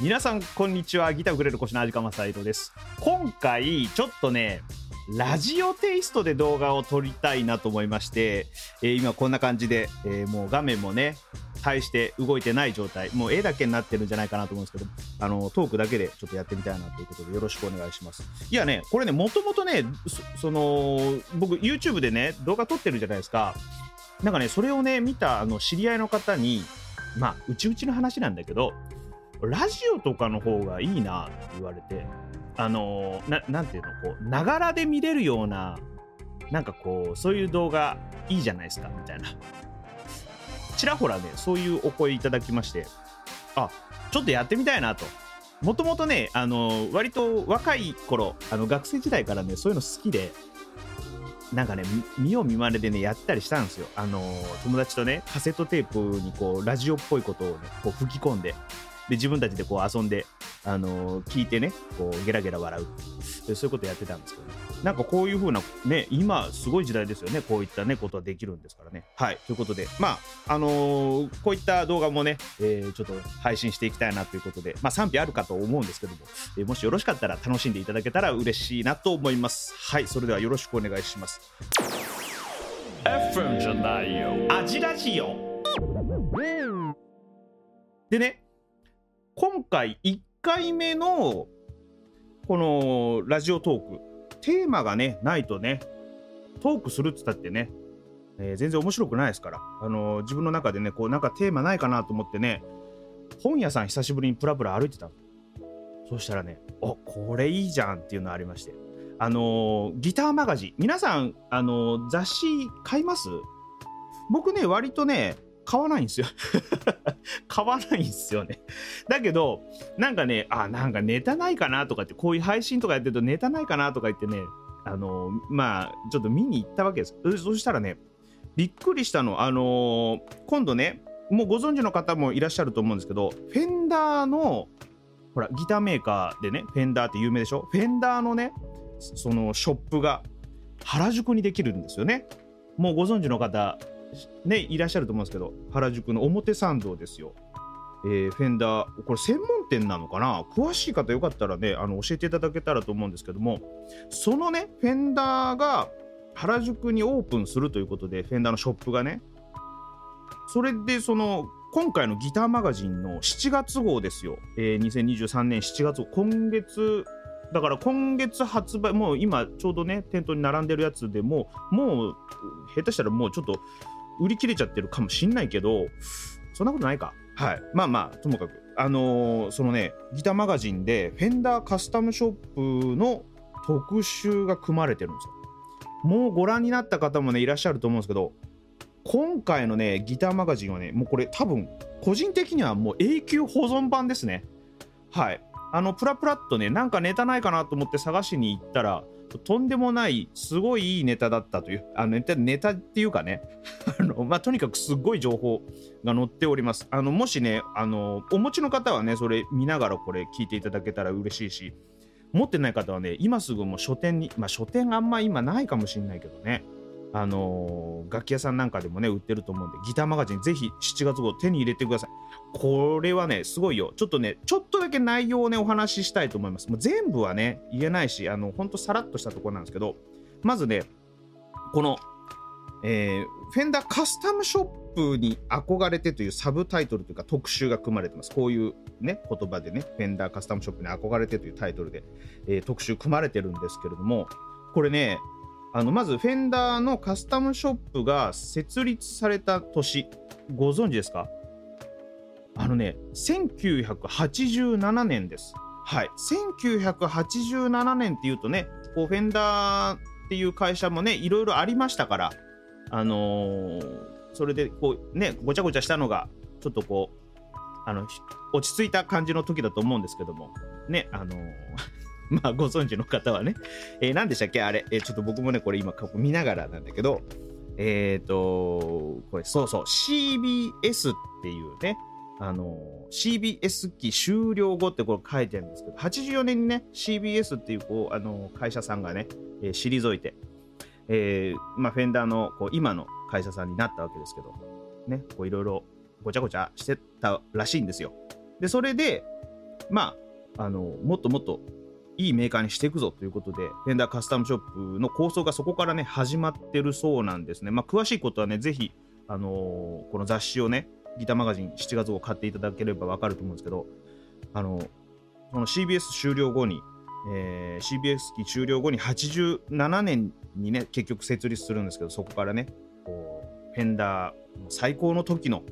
皆さんこんにちは。ギターウクレレ腰の味かまさいろです。今回ちょっとねラジオテイストで動画を撮りたいなと思いまして、えー今こんな感じで、えーもう画面もね対して動いてない状態。もう絵だけになってるんじゃないかなと思うんですけどあのトークだけでちょっとやってみたいなということでよろしくお願いします。いやねこれねもともとねそその僕 YouTube でね動画撮ってるじゃないですか。なんかねそれをね見たあの知り合いの方にまあうちうちの話なんだけどラジオとかの方がいいなって言われてあのーなんていうのこうながらで見れるようななんかこうそういう動画いいじゃないですかみたいな。ちらほらねそういうお声いただきましてあちょっとやってみたいなと。もともとねあのー割と若い頃あの学生時代からねそういうの好きでなんかね見よう見まねでねやったりしたんですよ。あのー友達とねカセットテープにこうラジオっぽいことをねこう吹き込んで。で自分たちでこう遊んで、あのー聞いてねこうゲラゲラ笑う。でそういうことやってたんですけど、ね、なんかこういう風なね今すごい時代ですよね。こういったねことはできるんですからね。はい。ということでまああのーこういった動画もね、えーちょっと配信していきたいなということでまあ賛否あるかと思うんですけども、えーもしよろしかったら楽しんでいただけたら嬉しいなと思います。はい。それではよろしくお願いします。FM じゃないよ。アジラジオ。でね今回1回目のこのラジオトークテーマがねないとねトークするっつったってね、えー全然面白くないですから、あのー自分の中でねこうなんかテーマないかなと思ってね本屋さん久しぶりにプラプラ歩いてたの。そしたらねおこれいいじゃんっていうのありましてあのーギターマガジン皆さん、あの雑誌買います？僕ね割とね買わないんですよ。買わないんですよね。だけどなんかねあなんかネタないかなとかってこういう配信とかやってるとネタないかなとか言ってねあのまあちょっと見に行ったわけです。そしたらねびっくりしたの。あの今度ねもうご存知の方もいらっしゃると思うんですけどフェンダーのほらギターメーカーでねフェンダーって有名でしょ？フェンダーのねそのショップが原宿にできるんですよね。もうご存知の方ねいらっしゃると思うんですけど原宿の表参道ですよ。えーフェンダーこれ専門店なのかな？詳しい方よかったらねあの教えていただけたらと思うんですけどもそのねフェンダーが原宿にオープンするということでフェンダーのショップがねそれでその今回のギターマガジンの7月号ですよ、えー2023年7月号。今月だから今月発売もう今ちょうどね店頭に並んでるやつでももう下手したらもうちょっと売り切れちゃってるかもしんないけどそんなことないか。はい。まあまあともかく。あのーそのねギターマガジンでフェンダーカスタムショップの特集が組まれてるんですよ。もうご覧になった方もねいらっしゃると思うんですけど今回のねギターマガジンはねもうこれ多分個人的にはもう永久保存版ですね。はい。あのプラプラっとねなんかネタないかなと思って探しに行ったらとんでもないすごいいいネタだったというあのネタネタっていうかねあの、まあ、とにかくすごい情報が載っております。あのもしねあのお持ちの方はねそれ見ながらこれ聞いていただけたら嬉しいし持ってない方はね今すぐもう書店にまあ書店あんま今ないかもしれないけどね。あの楽器屋さんなんかでもね売ってると思うんでギターマガジンぜひ7月号手に入れてください。これはねすごいよ。ちょっとねちょっとだけ内容をねお話ししたいと思います。もう全部はね言えないしあのほんとさらっとしたところなんですけどまずねこの、えーフェンダーカスタムショップに憧れてというサブタイトルというか特集が組まれてます。こういうね言葉でねフェンダーカスタムショップに憧れてというタイトルで、えー特集組まれてるんですけれどもこれねあのまずフェンダーのカスタムショップが設立された年ご存知ですか？あのね1987年です。はい。1987年っていうとねこうフェンダーっていう会社もねいろいろありましたからあのーそれでこうねごちゃごちゃしたのがちょっとこうあの落ち着いた感じの時だと思うんですけどもねあのー まあご存知の方はね、えー何でしたっけ？あれ、えーちょっと僕もねこれ今見ながらなんだけどえっ、とこれそうそう CBS っていうねあの CBS 期終了後ってこれ書いてあるんですけど84年にね CBS っていうこうあの会社さんがね、えー退いて、えーまあ、フェンダーのこう今の会社さんになったわけですけどねいろいろごちゃごちゃしてたらしいんですよでそれでまあ、あの、もっともっといいメーカーにしていくぞということで、フェンダーカスタムショップの構想がそこからね、始まってるそうなんですね。まあ、詳しいことはね、ぜひ、あのーこの雑誌をね、ギターマガジン7月号買っていただければわかると思うんですけど、あのその CBS 終了後に、えー CBS 期終了後に87年にね、結局設立するんですけど、そこからね、こうフェンダー最高の時の、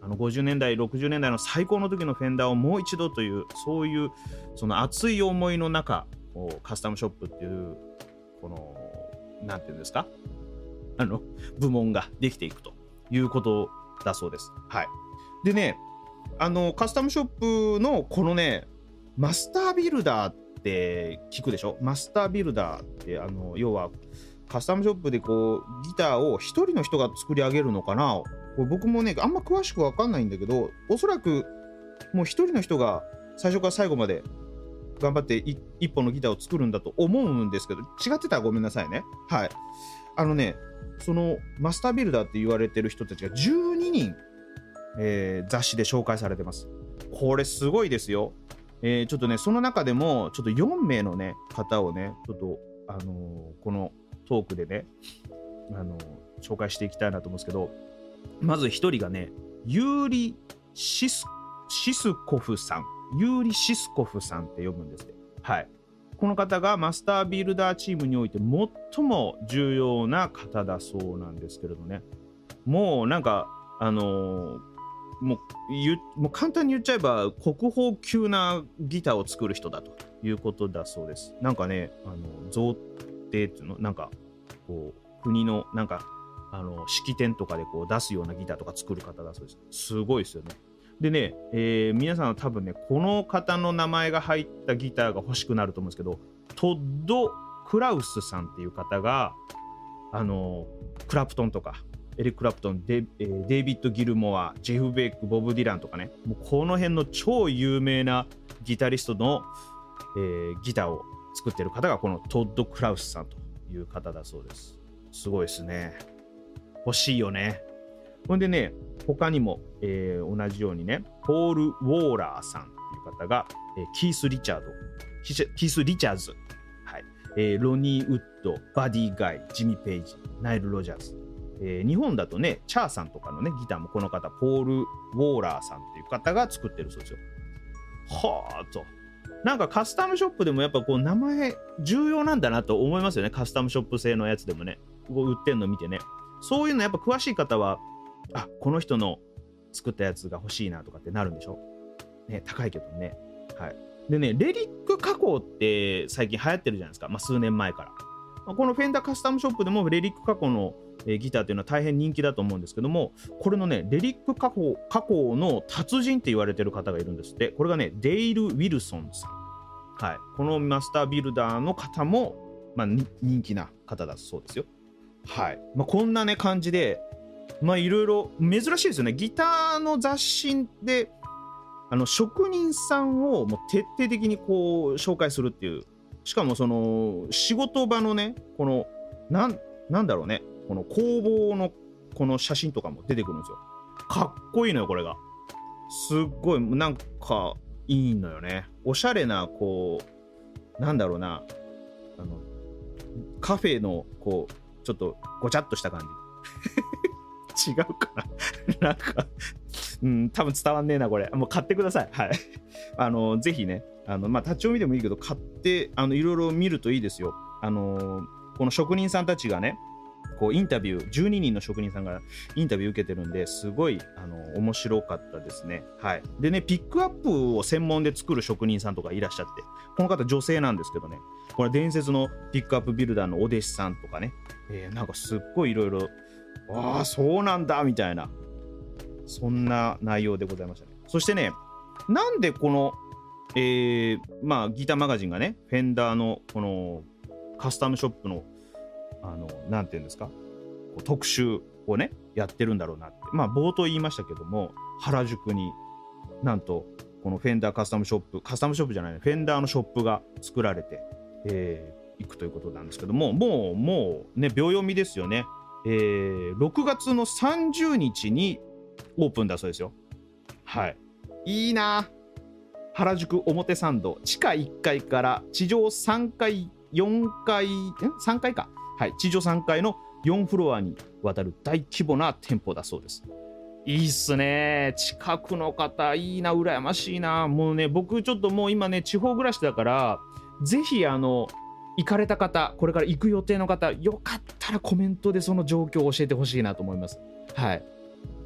あの50年代、60年代の最高の時のフェンダーをもう一度という、そういうその熱い思いの中、こうカスタムショップっていう、この、なんていうんですか、あの、部門ができていくということだそうです。はい。でね、あの、カスタムショップのこのね、マスタービルダーっって聞くでしょ？マスタービルダーって、あの、要は、カスタムショップでこう、ギターを一人の人が作り上げるのかな？これ僕もね、あんま詳しくわかんないんだけど、おそらく、もう一人の人が最初から最後まで頑張ってい一本のギターを作るんだと思うんですけど、違ってたらごめんなさいね。はい。あのね、そのマスタービルダーって言われてる人たちが12人、えー雑誌で紹介されてます。これすごいですよ。えーちょっとね、その中でも、ちょっと4名のね、方をね、ちょっと、あのーこのトークでね、あのー紹介していきたいなと思うんですけど、まず1人がね、ユーリ・シスコフさん。ユーリ・シスコフさんって読むんですって。はい。この方がマスタービルダーチームにおいて最も重要な方だそうなんですけれどね。もうなんか、あのーもうもう簡単に言っちゃえば国宝級なギターを作る人だということだそうです。なんかね、あの贈呈っていうの、なんかこう国のなんかあの式典とかでこう出すようなギターとか作る方だそうです。すごいですよね。でね、えー皆さんは多分ね、この方の名前が入ったギターが欲しくなると思うんですけど、トッド・クラウスさんっていう方が、あのクラプトンとか、エリック・クラプトンデ,、えーデイビッド・ギルモア、ジェフ・ベイク、ボブ・ディランとかね、もうこの辺の超有名なギタリストの、えーギターを作ってる方がこのトッド・クラウスさんという方だそうです。すごいですね。欲しいよね。ほんでね、他にも、えー同じようにね、ポール・ウォーラーさんっていう方が、えーキース・リチャード、キース・リチャーズ、はいえーロニー・ウッド、バディ・ガイ、ジミ・ペイジ、ナイル・ロジャーズ、えー日本だとね、チャーさんとかのね、ギターもこの方、ポール・ウォーラーさんっていう方が作ってるそうですよ。はあと。なんかカスタムショップでもやっぱこう名前重要なんだなと思いますよね。カスタムショップ製のやつでもね。こう売ってんの見てね。そういうのやっぱ詳しい方は、あこの人の作ったやつが欲しいなとかってなるんでしょね、高いけどね。はい。でね、レリック加工って最近流行ってるじゃないですか。まあ数年前から。このフェンダーカスタムショップでもレリック加工の、ギターっていうのは大変人気だと思うんですけども、これのね、レリック加工加工の達人って言われてる方がいるんですって。これがね、デイル・ウィルソンさん。はい。このマスタービルダーの方も、まあ、人気な方だそうですよ。はい。まあ、こんなね、感じで、まあ、いろいろ珍しいですよね。ギターの雑誌で、あの、職人さんをもう徹底的にこう、紹介するっていう。しかも、その、仕事場のね、この、なん、なんだろうね、この工房のこの写真とかも出てくるんですよ。かっこいいのよ、これが。すっごい、なんか、いいのよね。おしゃれな、こう、なんだろうな、あの、カフェの、こう、ちょっとごちゃっとした感じ。違うかななんか、うん、多分伝わんねえな、これ。もう買ってください。はい。あの、ぜひね、あの、まあ、立ち読みでもいいけど、買って、あの、いろいろ見るといいですよ。あの、この職人さんたちがね、こうインタビュー12人の職人さんがインタビュー受けてるんですごいあの面白かったですね。はい、でねピックアップを専門で作る職人さんとかいらっしゃってこの方女性なんですけどねこれ伝説のピックアップビルダーのお弟子さんとかね、えーなんかすっごいいろいろああそうなんだみたいなそんな内容でございましたね。そしてねなんでこの、えーまあギターマガジンがねフェンダーのこのカスタムショップのあの、なんていうんですか、特集をね、やってるんだろうなって。まあ、冒頭言いましたけども、原宿になんと、このフェンダーカスタムショップ、カスタムショップじゃないね、フェンダーのショップが作られて、えー、いくということなんですけども、もう、もうね、秒読みですよね。えー、6月の30日にオープンだそうですよ。はい。いいな原宿表参道地下1階から地上3階4階ん3階か。はい。地上3階の4フロアにわたる大規模な店舗だそうです。いいっすね。近くの方いいな羨ましいな。もうね僕ちょっともう今ね地方暮らしだからぜひあの行かれた方これから行く予定の方よかったらコメントでその状況を教えてほしいなと思います。はい。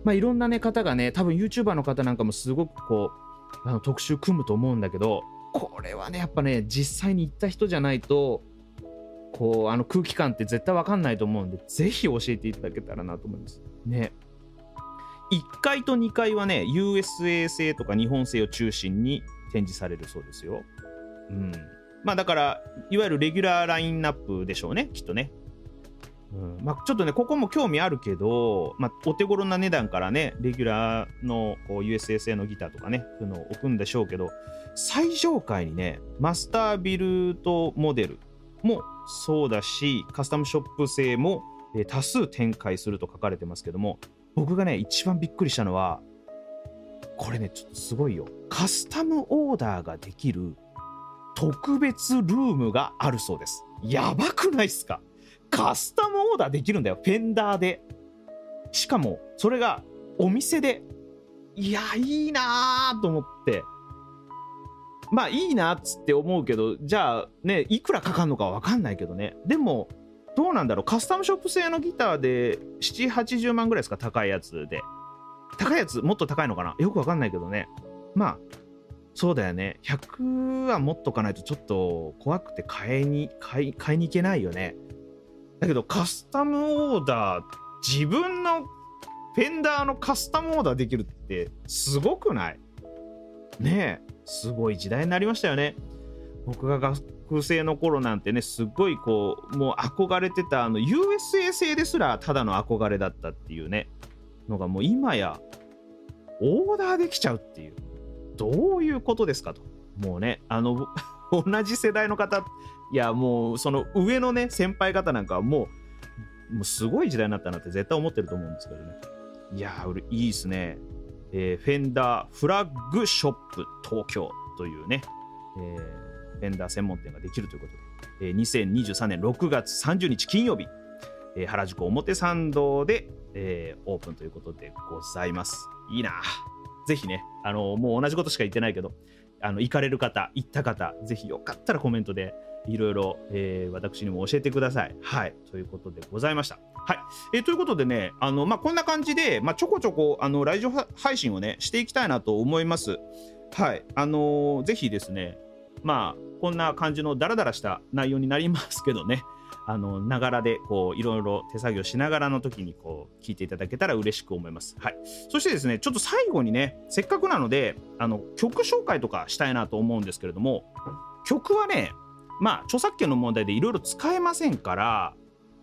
まあいろんなね方がね多分 YouTuber の方なんかもすごくこうあの特集組むと思うんだけどこれはねやっぱね実際に行った人じゃないとこうあの空気感って絶対わかんないと思うんでぜひ教えていただけたらなと思います。ね。1階と2階はね USA 製とか日本製を中心に展示されるそうですよ。うん。まあだからいわゆるレギュラーラインナップでしょうねきっとね。うんまあ、ちょっとね、ここも興味あるけど、まあ、お手頃な値段からね、レギュラーのこう USA 製のギターとかね、そういうのを置くんでしょうけど、最上階にね、マスタービルトモデルもそうだし、カスタムショップ製も、多数展開すると書かれてますけども、僕がね、一番びっくりしたのは、これね、ちょっとすごいよ。カスタムオーダーができる特別ルームがあるそうです。やばくないっすか？カスタムオーダーできるんだよ。フェンダーで。しかも、それがお店で。いや、いいなぁと思って。まあ、いいなっつって思うけど、じゃあね、いくらかかるのかわかんないけどね。でも、どうなんだろう。カスタムショップ製のギターで、7、80万ぐらいですか高いやつで。高いやつ、もっと高いのかな？よくわかんないけどね。まあ、そうだよね。100は持っとかないとちょっと怖くて買いに、買い、買いに行けないよね。だけどカスタムオーダー自分のフェンダーのカスタムオーダーできるってすごくない？ねえ。すごい時代になりましたよね。僕が学生の頃なんてねすっごいこうもう憧れてたあの USA 製ですらただの憧れだったっていうねのがもう今やオーダーできちゃうっていう。どういうことですかと。もうねあの 同じ世代の方いやもうその上のね先輩方なんかはもうもうすごい時代になったなって絶対思ってると思うんですけどね。いやーいいですね、えーフェンダーフラッグショップ東京というね、えーフェンダー専門店ができるということで、えー2023年6月30日金曜日、えー原宿表参道で、えーオープンということでございます。いいなぜひねあのもう同じことしか言ってないけどあの行かれる方行った方ぜひよかったらコメントでいろいろ、えー私にも教えてください。はい。ということでございました。はい。えーということでね、あの、まあ、こんな感じで、まあ、ちょこちょこ、あの、ラジオ配信をね、していきたいなと思います。はい。あのーぜひですね、まあ、こんな感じのダラダラした内容になりますけどね、あの、ながらで、こう、いろいろ手作業しながらの時に、こう、聞いていただけたら嬉しく思います。はい。そしてですね、ちょっと最後にね、せっかくなので、あの、曲紹介とかしたいなと思うんですけれども、曲はね、まあ著作権の問題でいろいろ使えませんから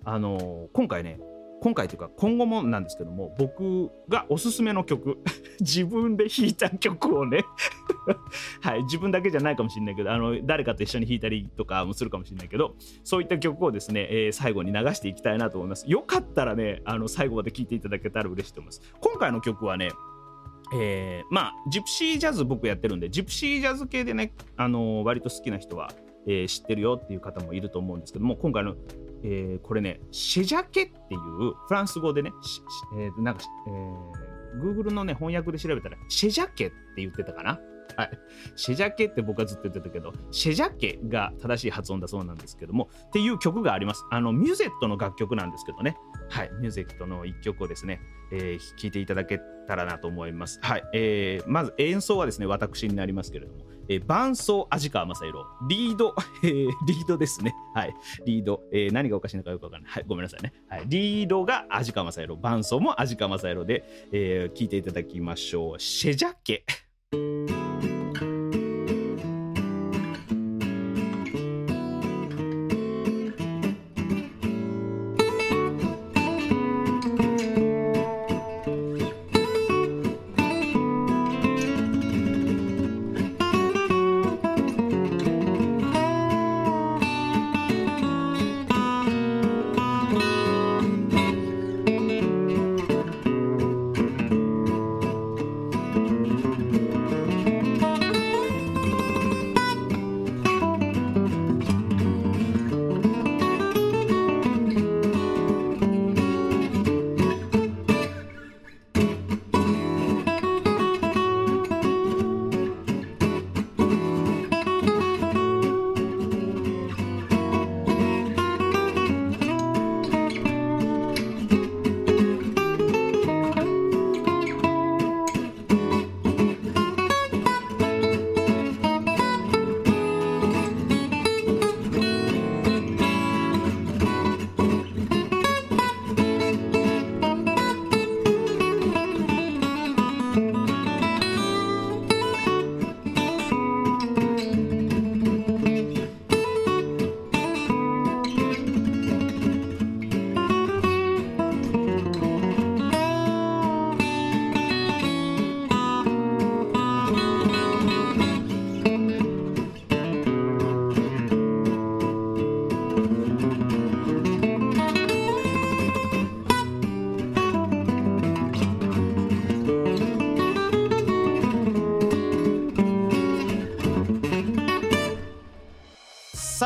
あの今回ね今回というか今後もなんですけども僕がおすすめの曲 自分で弾いた曲をね はい自分だけじゃないかもしれないけどあの誰かと一緒に弾いたりとかもするかもしれないけどそういった曲をですね、えー最後に流していきたいなと思います。よかったらねあの最後まで聴いていただけたら嬉しいと思います。今回の曲はねえーまあジプシージャズ僕やってるんでジプシージャズ系でねあの割と好きな人はえー知ってるよっていう方もいると思うんですけども今回の、えーこれねシェジャケっていうフランス語でね、えーなんか、えー Google のね翻訳で調べたらシェジャケって言ってたかな。はい、シェジャケって僕はずっと言ってたけどシェジャケが正しい発音だそうなんですけどもっていう曲があります。あのミュゼットの楽曲なんですけどね。はいミュゼットの一曲をですね、えー聴いていただけたらなと思います。はい、えーまず演奏はですね私になりますけれどもえー伴奏味川雅宏リード、えーリードですね。はいリード、えー何がおかしいのかよくわからない。はいごめんなさいね、はい、リードが味川雅宏伴奏も味川雅宏で、えー聞いていただきましょう。シェジャケ「Música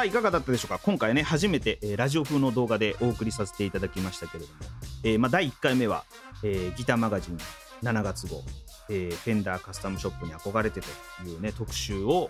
いかがだったでしょうか？今回ね初めて、えーラジオ風の動画でお送りさせていただきましたけれども、えーまあ、第1回目は、えーギターマガジン7月号、えーフェンダーカスタムショップに憧れてというね特集を、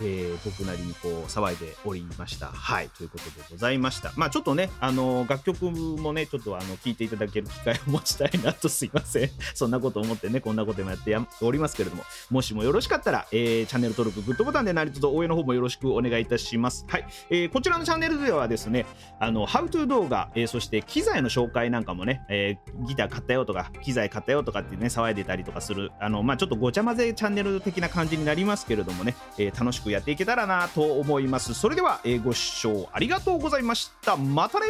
えー僕なりにこう騒いでおりました。はい。ということでございました。まあちょっとねあの楽曲もねちょっとあの聞いていただける機会を持ちたいなとすいません。そんなこと思ってねこんなこともやっておりますけれども。もしもよろしかったら、えーチャンネル登録グッドボタンで何卒応援の方もよろしくお願いいたします。はい、えーこちらのチャンネルではですねあの、ハウトゥー動画、えーそして機材の紹介なんかもね、えーギター買ったよとか、機材買ったよとかってね、騒いでたりとかする、あの、まあ、ちょっとごちゃ混ぜチャンネル的な感じになりますけれどもね、えー楽しくやっていけたらなと思います。それでは、えーご視聴ありがとうございました。またね